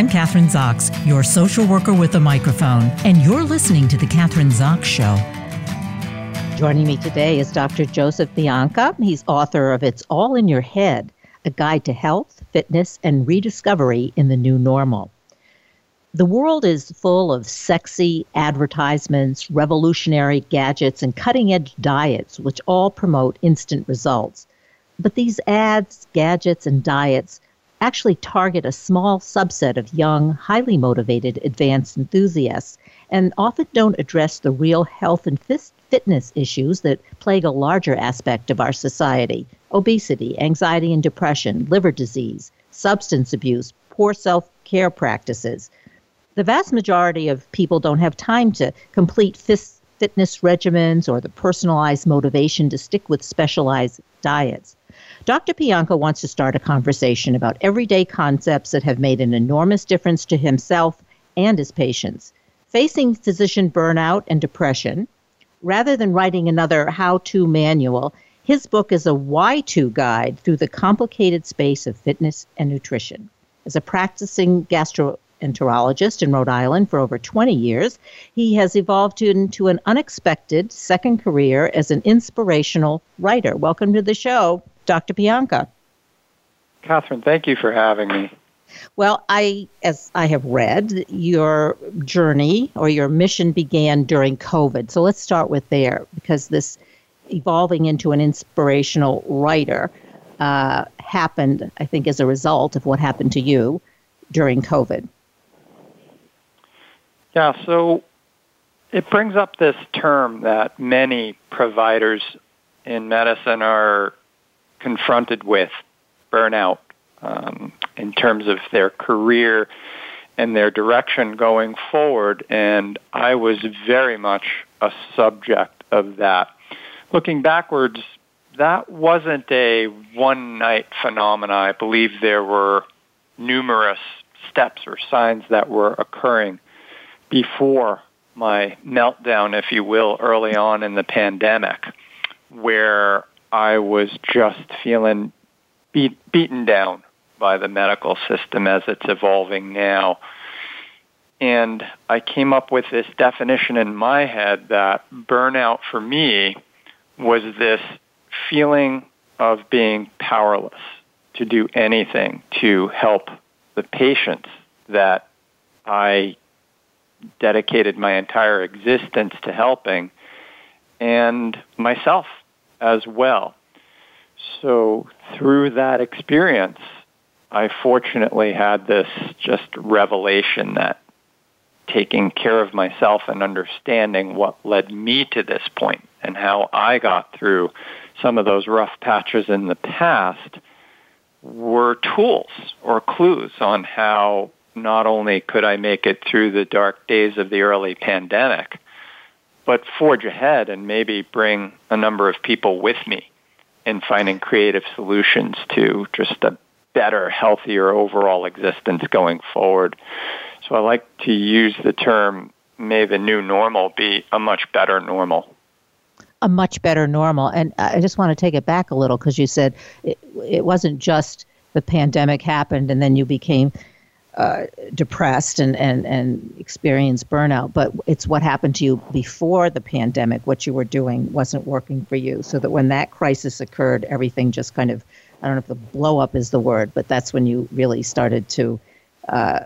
I'm Kathryn Zox, your social worker with a microphone, and you're listening to The Kathryn Zox Show. Joining me today is Dr. Joseph Pianka. He's author of It's All in Your Head A Guide to Health, Fitness, and Rediscovery in the New Normal. The world is full of sexy advertisements, revolutionary gadgets, and cutting edge diets, which all promote instant results. But these ads, gadgets, and diets actually target a small subset of young, highly motivated advanced enthusiasts and often don't address the real health and fitness issues that plague a larger aspect of our society obesity, anxiety and depression, liver disease, substance abuse, poor self care practices. The vast majority of people don't have time to complete fitness regimens or the personalized motivation to stick with specialized diets. Dr. Pianka wants to start a conversation about everyday concepts that have made an enormous difference to himself and his patients. Facing physician burnout and depression, rather than writing another how to manual, his book is a why to guide through the complicated space of fitness and nutrition. As a practicing gastroenterologist in Rhode Island for over 20 years, he has evolved into an unexpected second career as an inspirational writer. Welcome to the show, Dr. Pianka. Kathryn, thank you for having me. Well, I, as I have read, your journey or your mission began during COVID. So let's start with there because this evolving into an inspirational writer uh, happened, I think, as a result of what happened to you during COVID. Yeah, so it brings up this term that many providers in medicine are confronted with burnout um, in terms of their career and their direction going forward. And I was very much a subject of that. Looking backwards, that wasn't a one night phenomenon. I believe there were numerous steps or signs that were occurring before my meltdown, if you will, early on in the pandemic, where I was just feeling beat, beaten down by the medical system as it's evolving now. And I came up with this definition in my head that burnout for me was this feeling of being powerless to do anything to help the patients that I dedicated my entire existence to helping and myself as well. So through that experience, I fortunately had this just revelation that taking care of myself and understanding what led me to this point and how I got through some of those rough patches in the past were tools or clues on how not only could I make it through the dark days of the early pandemic, but forge ahead and maybe bring a number of people with me in finding creative solutions to just a better, healthier overall existence going forward. So I like to use the term may the new normal be a much better normal. A much better normal. And I just want to take it back a little because you said it, it wasn't just the pandemic happened and then you became uh, depressed and, and, and experienced burnout, but it's what happened to you before the pandemic. What you were doing wasn't working for you. So that when that crisis occurred, everything just kind of, I don't know if the blow up is the word, but that's when you really started to uh,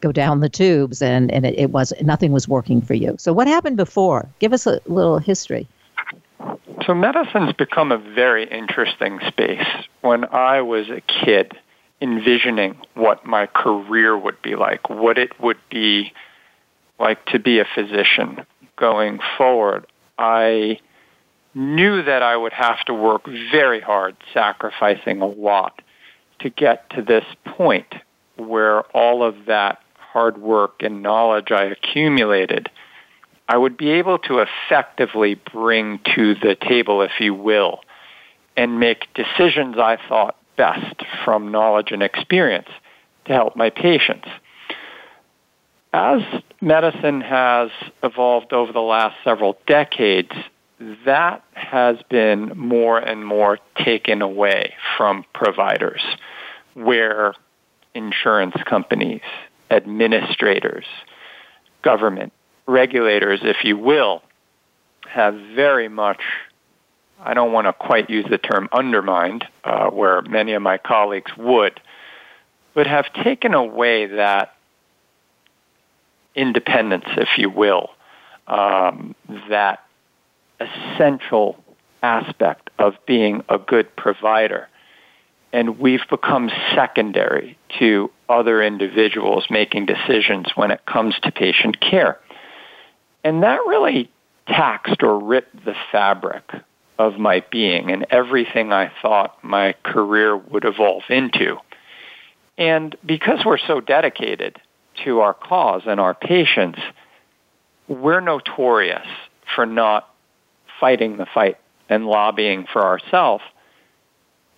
go down the tubes and, and it, it was, nothing was working for you. So what happened before? Give us a little history. So medicine's become a very interesting space. When I was a kid, envisioning what my career would be like, what it would be like to be a physician going forward, I knew that I would have to work very hard, sacrificing a lot to get to this point where all of that hard work and knowledge I accumulated, I would be able to effectively bring to the table, if you will, and make decisions I thought best from knowledge and experience to help my patients. As medicine has evolved over the last several decades, that has been more and more taken away from providers, where insurance companies, administrators, government, regulators, if you will, have very much, I don't want to quite use the term undermined, uh, where many of my colleagues would, but have taken away that independence, if you will, um, that essential aspect of being a good provider. And we've become secondary to other individuals making decisions when it comes to patient care. And that really taxed or ripped the fabric of my being and everything I thought my career would evolve into. And because we're so dedicated to our cause and our patients, we're notorious for not fighting the fight and lobbying for ourselves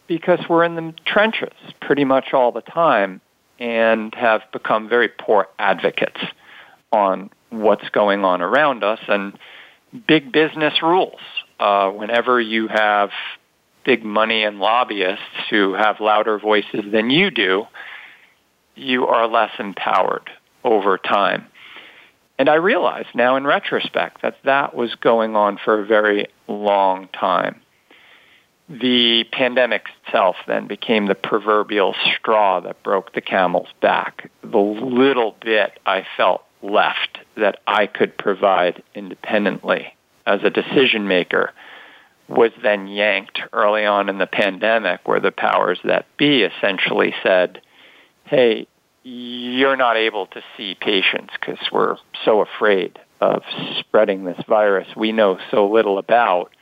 because we're in the trenches pretty much all the time and have become very poor advocates on what's going on around us and big business rules. Uh, whenever you have big money and lobbyists who have louder voices than you do, you are less empowered over time. And I realize now in retrospect that that was going on for a very long time. The pandemic itself then became the proverbial straw that broke the camel's back. The little bit I felt left that I could provide independently as a decision maker was then yanked early on in the pandemic where the powers that be essentially said, hey, you're not able to see patients because we're so afraid of spreading this virus we know so little about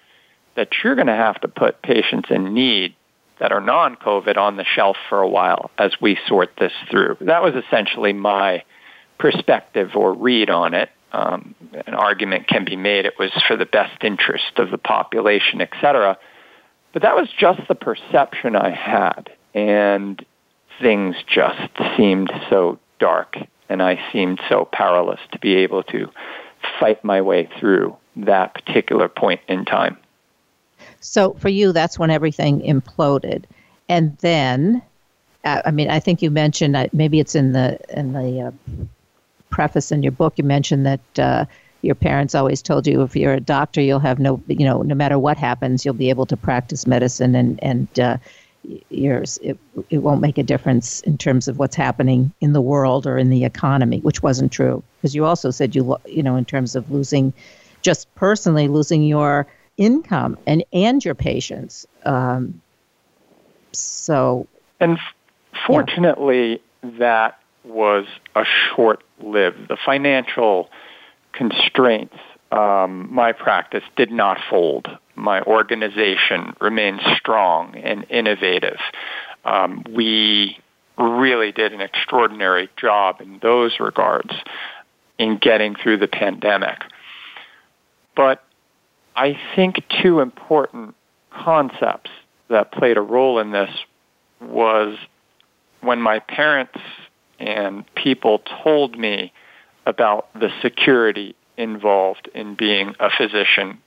that you're going to have to put patients in need that are non-COVID on the shelf for a while as we sort this through. That was essentially my perspective or read on it. Um, an argument can be made it was for the best interest of the population, et cetera. But that was just the perception I had. And things just seemed so dark and I seemed so powerless to be able to fight my way through that particular point in time. So for you, that's when everything imploded. And then, uh, I mean, I think you mentioned, maybe it's in the, in the uh, preface in your book, you mentioned that uh, your parents always told you if you're a doctor, you'll have no, you know, no matter what happens, you'll be able to practice medicine and, and, uh, years, it, it won't make a difference in terms of what's happening in the world or in the economy, which wasn't true. Because you also said you, you know, in terms of losing, just personally losing your income and and your patients. Um, so, and fortunately, yeah. that was a short-lived. The financial constraints um, my practice did not fold. My organization remains strong and innovative. Um, we really did an extraordinary job in those regards in getting through the pandemic. But I think two important concepts that played a role in this was when my parents and people told me about the security involved in being a physician,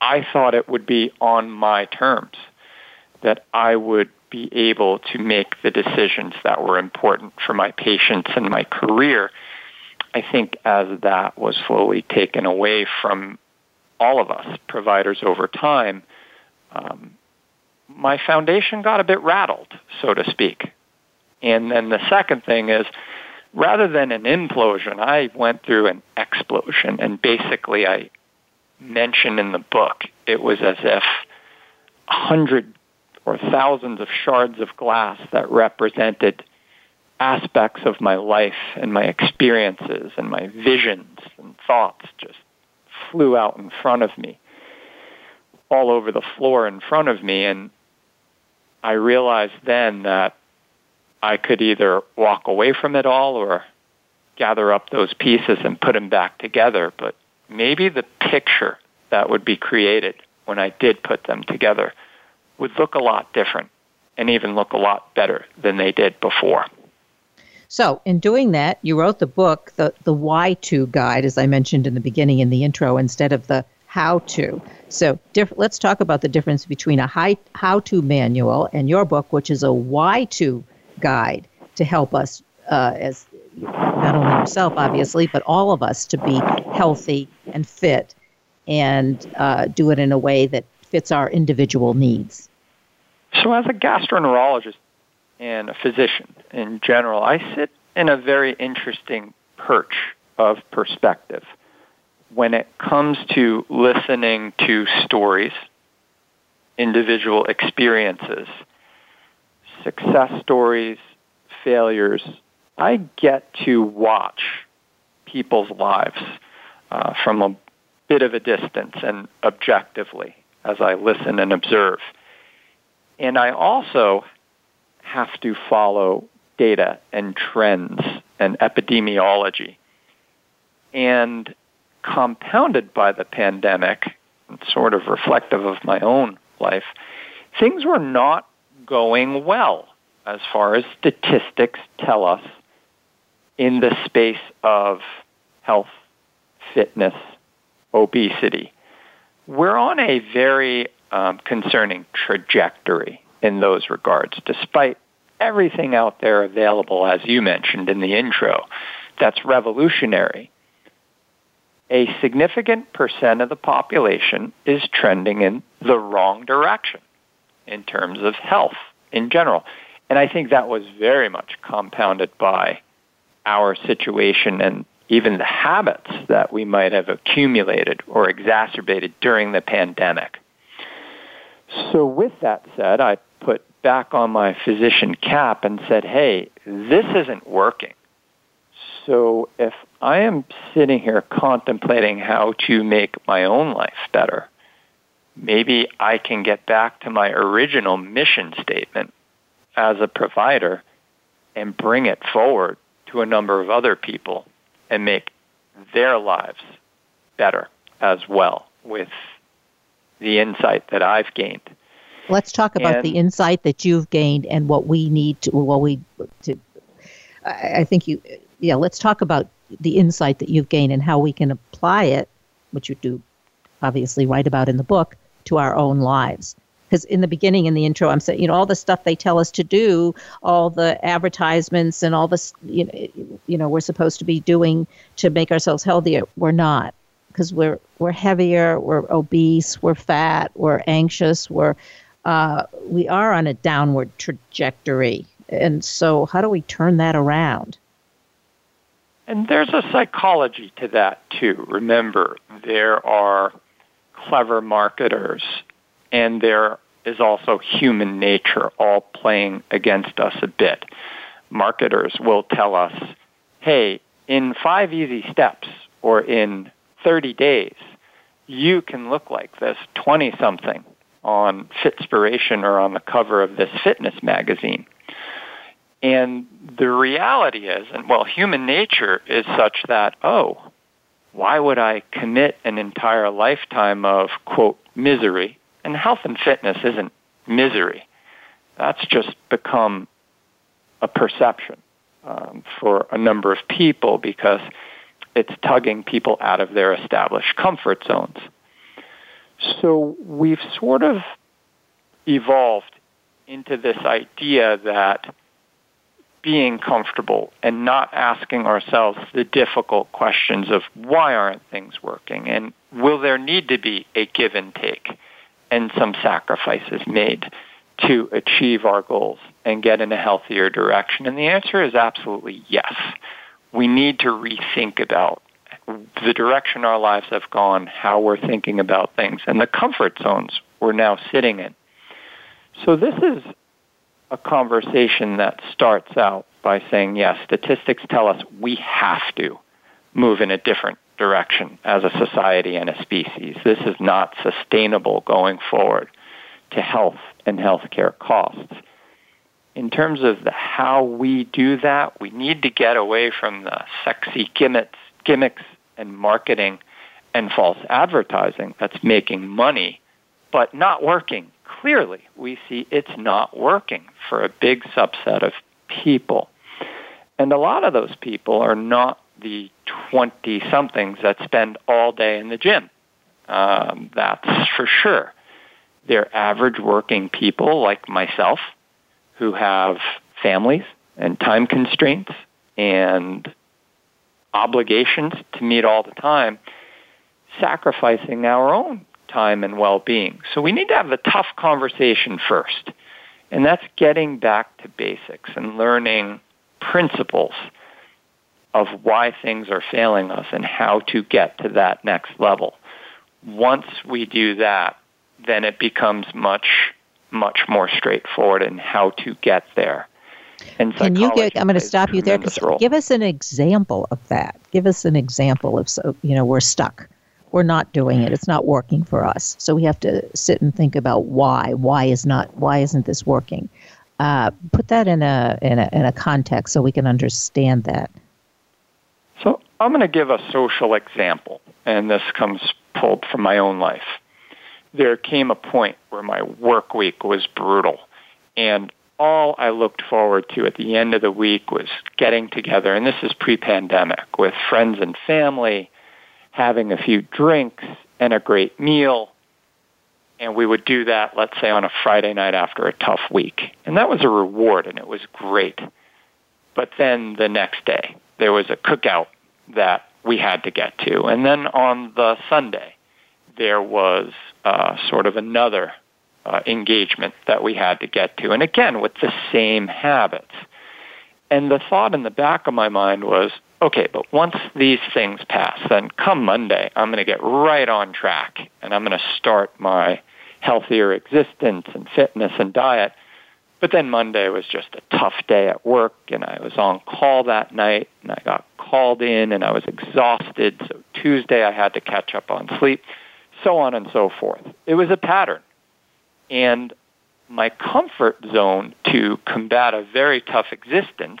I thought it would be on my terms, that I would be able to make the decisions that were important for my patients and my career. I think as that was slowly taken away from all of us providers over time, um, my foundation got a bit rattled, so to speak. And then the second thing is rather than an implosion, I went through an explosion. And basically, I mention in the book, it was as if a hundred or thousands of shards of glass that represented aspects of my life and my experiences and my visions and thoughts just flew out in front of me, all over the floor in front of me. And I realized then that I could either walk away from it all or gather up those pieces and put them back together. But maybe the picture that would be created when I did put them together would look a lot different and even look a lot better than they did before. So, in doing that, you wrote the book, the, the Why To Guide, as I mentioned in the beginning in the intro, instead of the How To. So, diff- let's talk about the difference between a how to manual and your book, which is a Why To guide. to help us uh, as not only yourself, obviously, but all of us to be healthy and fit and uh, do it in a way that fits our individual needs. So, as a gastroenterologist and a physician in general, I sit in a very interesting perch of perspective when it comes to listening to stories, individual experiences, success stories, failures, I get to watch people's lives uh, from a bit of a distance and objectively as I listen and observe. And I also have to follow data and trends and epidemiology. And compounded by the pandemic, sort of reflective of my own life, things were not going well as far as statistics tell us in the space of health, fitness, obesity. We're on a very um, concerning trajectory in those regards, despite everything out there available, as you mentioned in the intro, that's revolutionary. A significant percent of the population is trending in the wrong direction in terms of health in general. And I think that was very much compounded by our situation and even the habits that we might have accumulated or exacerbated during the pandemic. So, with that said, I put back on my physician cap and said, hey, this isn't working. So, if I am sitting here contemplating how to make my own life better, maybe I can get back to my original mission statement as a provider and bring it forward to a number of other people and make their lives better as well with the insight that I've gained. Let's talk about and, the insight that you've gained and what we need to. What we to. I think you. Yeah, let's talk about the insight that you've gained and how we can apply it, which you do, obviously, write about in the book, to our own lives. Because in the beginning in the intro i'm saying you know all the stuff they tell us to do all the advertisements and all this you know, you know we're supposed to be doing to make ourselves healthier we're not. Because we're we're heavier we're obese we're fat we're anxious we're uh, we are on a downward trajectory. And so how do we turn that around? And there's a psychology to that too. Remember there are clever marketers and there is also human nature all playing against us a bit. Marketers will tell us, hey, in five easy steps or in 30 days, you can look like this 20 something on Fitspiration or on the cover of this fitness magazine. And the reality is, and well, human nature is such that, oh, why would I commit an entire lifetime of, quote, misery and health and fitness isn't misery. That's just become a perception um, for a number of people because it's tugging people out of their established comfort zones. So we've sort of evolved into this idea that being comfortable and not asking ourselves the difficult questions of why aren't things working and will there need to be a give and take and some sacrifices made to achieve our goals and get in a healthier direction? And the answer is absolutely yes. We need to rethink about the direction our lives have gone, how we're thinking about things, and the comfort zones we're now sitting in. So this is a conversation that starts out by saying, yes, statistics tell us we have to move in a different direction as a society and a species. This is not sustainable going forward to health and healthcare costs. In terms of the how we do that, we need to get away from the sexy gimmicks, gimmicks and marketing and false advertising that's making money but not working. Clearly, we see it's not working for a big subset of people. And a lot of those people are not the 20 somethings that spend all day in the gym. Um, that's for sure. They're average working people like myself who have families and time constraints and obligations to meet all the time, sacrificing our own time and well-being. So we need to have a tough conversation first. And that's getting back to basics and learning principles of why things are failing us and how to get to that next level. Once we do that, then it becomes much, much more straightforward in how to get there. And Can you get? I'm going to stop you there. Give us an example of that. Give us an example of so you know we're stuck. We're not doing it. It's not working for us. So we have to sit and think about why. Why is not? Why isn't this working? Uh, put that in a, in a in a context so we can understand that. So I'm going to give a social example, and this comes pulled from my own life. There came a point where my work week was brutal, and all I looked forward to at the end of the week was getting together, and this is pre-pandemic, with friends and family, having a few drinks and a great meal. And we would do that, let's say, on a Friday night after a tough week. And that was a reward, and it was great. But then the next day, there was a cookout that we had to get to. And then on the Sunday, there was uh, sort of another uh, engagement that we had to get to. And again, with the same habits. And the thought in the back of my mind was, okay, but once these things pass, then come Monday, I'm going to get right on track and I'm going to start my healthier existence and fitness and diet. But then Monday was just a tough day at work and I was on call that night and I got called in and I was exhausted. So Tuesday I had to catch up on sleep, so on and so forth. It was a pattern. And my comfort zone to combat a very tough existence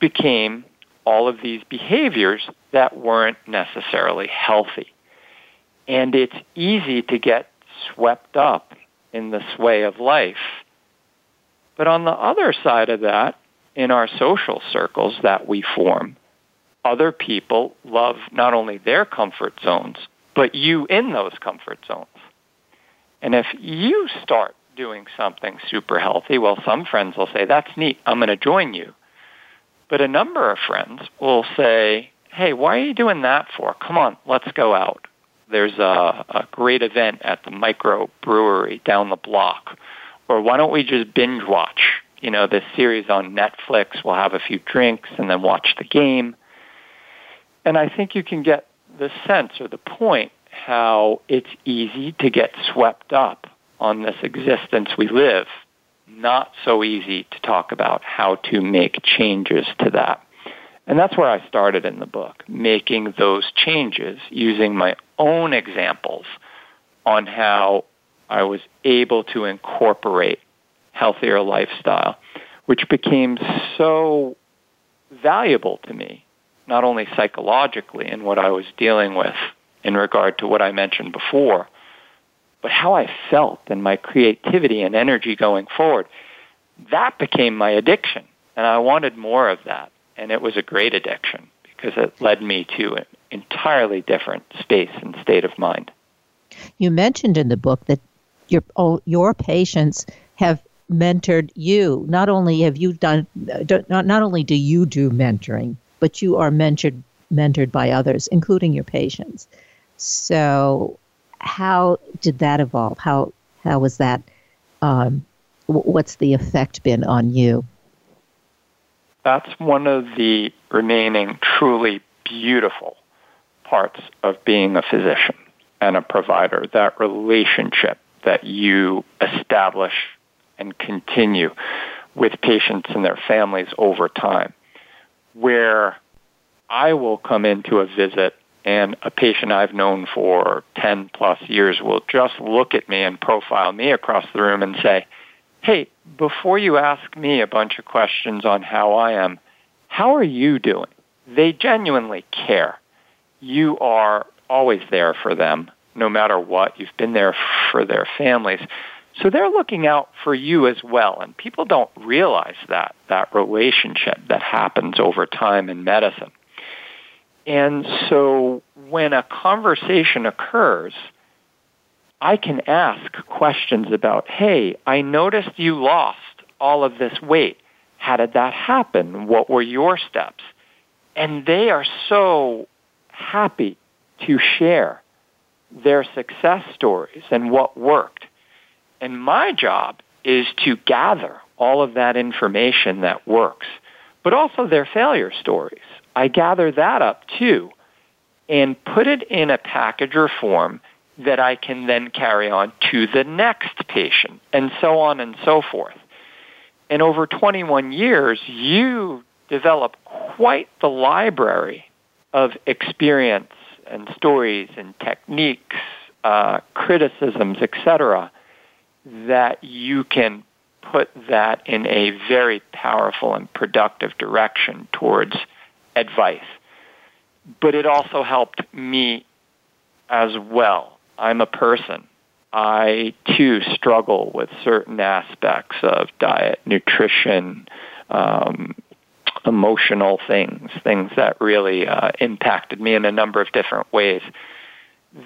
became all of these behaviors that weren't necessarily healthy. And it's easy to get swept up in the sway of life. But on the other side of that, in our social circles that we form, other people love not only their comfort zones, but you in those comfort zones. And if you start doing something super healthy, well, some friends will say, that's neat, I'm going to join you. But a number of friends will say, hey, why are you doing that for? Come on, let's go out. There's a, a great event at the micro brewery down the block. Or why don't we just binge watch, you know, this series on Netflix? We'll have a few drinks and then watch the game. And I think you can get the sense or the point how it's easy to get swept up on this existence we live. Not so easy to talk about how to make changes to that. And that's where I started in the book, making those changes using my own examples on how I was able to incorporate healthier lifestyle, which became so valuable to me, not only psychologically in what I was dealing with in regard to what I mentioned before, but how I felt and my creativity and energy going forward. That became my addiction, and I wanted more of that. And it was a great addiction because it led me to an entirely different space and state of mind. You mentioned in the book that your oh, your patients have mentored you. Not only have you done uh, not, not only do you do mentoring, but you are mentored mentored by others, including your patients. So, how did that evolve? How how was that? Um, what's the effect been on you? That's one of the remaining truly beautiful parts of being a physician and a provider. That relationship that you establish and continue with patients and their families over time, where I will come into a visit and a patient I've known for 10 plus years will just look at me and profile me across the room and say, hey, before you ask me a bunch of questions on how I am, how are you doing? They genuinely care. You are always there for them, no matter what. You've been there for their families. So they're looking out for you as well. And people don't realize that, that relationship that happens over time in medicine. And so when a conversation occurs, I can ask questions about, hey, I noticed you lost all of this weight. how did that happen? What were your steps? And they are so happy to share their success stories and what worked. And my job is to gather all of that information that works, but also their failure stories. I gather that up too and put it in a package or form that I can then carry on to the next patient and so on and so forth. And over 21 years, you develop quite the library of experience and stories and techniques, uh, criticisms, etc., that you can put that in a very powerful and productive direction towards advice. But it also helped me as well. I'm a person. I too struggle with certain aspects of diet, nutrition, um, emotional things, things that really uh, impacted me in a number of different ways.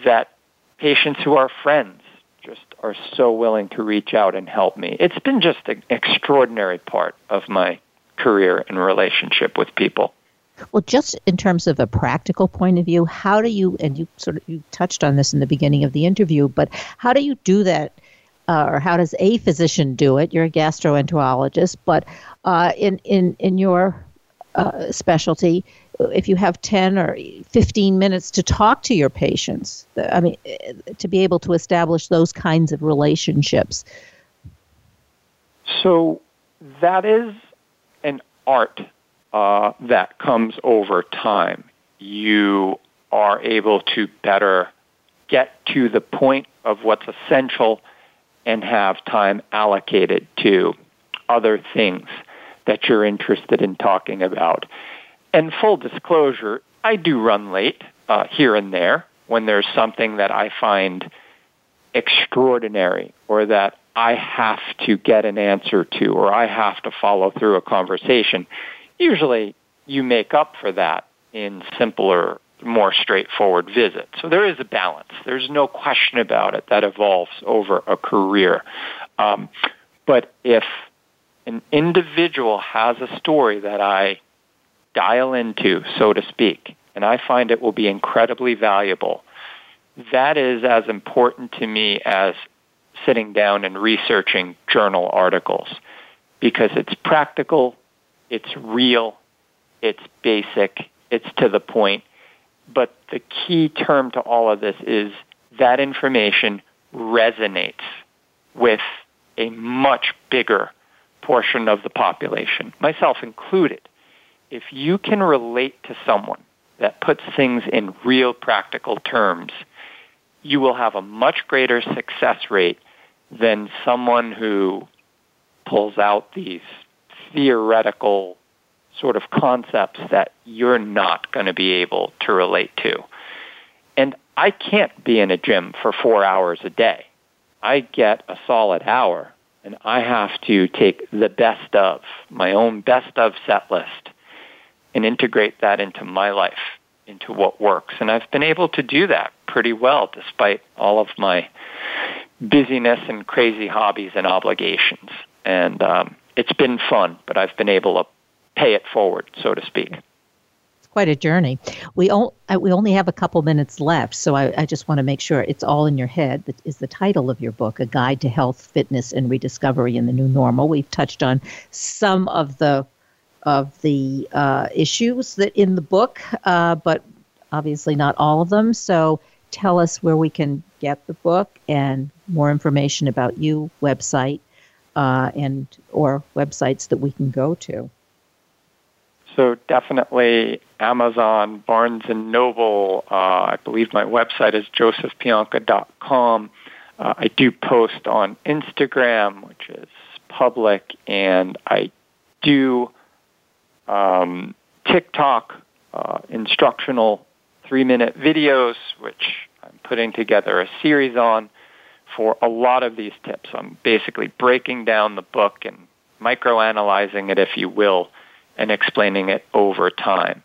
That patients who are friends just are so willing to reach out and help me. It's been just an extraordinary part of my career and relationship with people. Well, just in terms of a practical point of view, how do you and you sort of you touched on this in the beginning of the interview, but how do you do that uh, or how does a physician do it? You're a gastroenterologist, but uh, in in in your uh, specialty, if you have 10 or 15 minutes to talk to your patients, I mean, to be able to establish those kinds of relationships. So that is an art uh, that comes over time. You are able to better get to the point of what's essential and have time allocated to other things that you're interested in talking about. And full disclosure, I do run late uh, here and there when there's something that I find extraordinary or that I have to get an answer to or I have to follow through a conversation. Usually you make up for that in simpler, more straightforward visits. So there is a balance. There's no question about it that evolves over a career. Um, but if an individual has a story that I dial into, so to speak, and I find it will be incredibly valuable, that is as important to me as sitting down and researching journal articles because it's practical, it's real, it's basic, it's to the point. But the key term to all of this is that information resonates with a much bigger portion of the population, myself included, if you can relate to someone that puts things in real practical terms, you will have a much greater success rate than someone who pulls out these theoretical sort of concepts that you're not going to be able to relate to. And I can't be in a gym for four hours a day. I get a solid hour and I have to take the best of, my own best of set list, and integrate that into my life, into what works. And I've been able to do that pretty well despite all of my busyness and crazy hobbies and obligations. And um, it's been fun, but I've been able to pay it forward, so to speak It's quite a journey. We, o- we only have a couple minutes left, so I, I just want to make sure it's all in your head. That is the title of your book, A Guide to Health, Fitness, and Rediscovery in the New Normal. We've touched on some of the of the uh, issues that in the book, uh, but obviously not all of them. So tell us where we can get the book and more information about you, website, uh, and or websites that we can go to. So definitely Amazon, Barnes and Noble. Uh, I believe my website is josephpianka.com. Uh, I do post on Instagram, which is public, and I do um, TikTok uh, instructional three-minute videos, which I'm putting together a series on for a lot of these tips. I'm basically breaking down the book and microanalyzing it, if you will, and explaining it over time.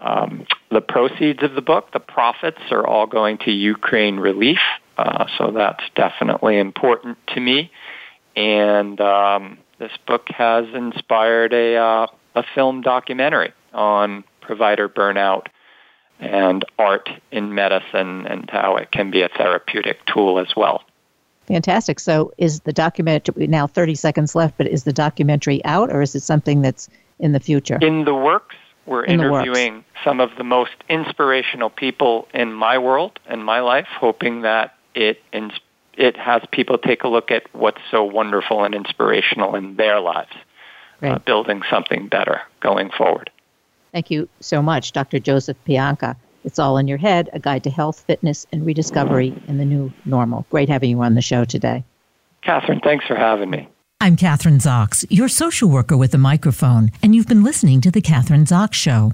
Um, the proceeds of the book, the profits, are all going to Ukraine relief, uh, so that's definitely important to me. And um, this book has inspired a, uh, a film documentary on provider burnout and art in medicine and how it can be a therapeutic tool as well. Fantastic. So, is the documentary now 30 seconds left, but is the documentary out or is it something that's in the future? In the works. We're in interviewing some of the most inspirational people in my world and my life, hoping that it it has people take a look at what's so wonderful and inspirational in their lives, uh, building something better going forward. Thank you so much, Dr. Joseph Pianka. It's All in Your Head, a guide to health, fitness, and rediscovery in the new normal. Great having you on the show today. Kathryn, thanks for having me. I'm Kathryn Zox, your social worker with a microphone, and you've been listening to The Kathryn Zox Show.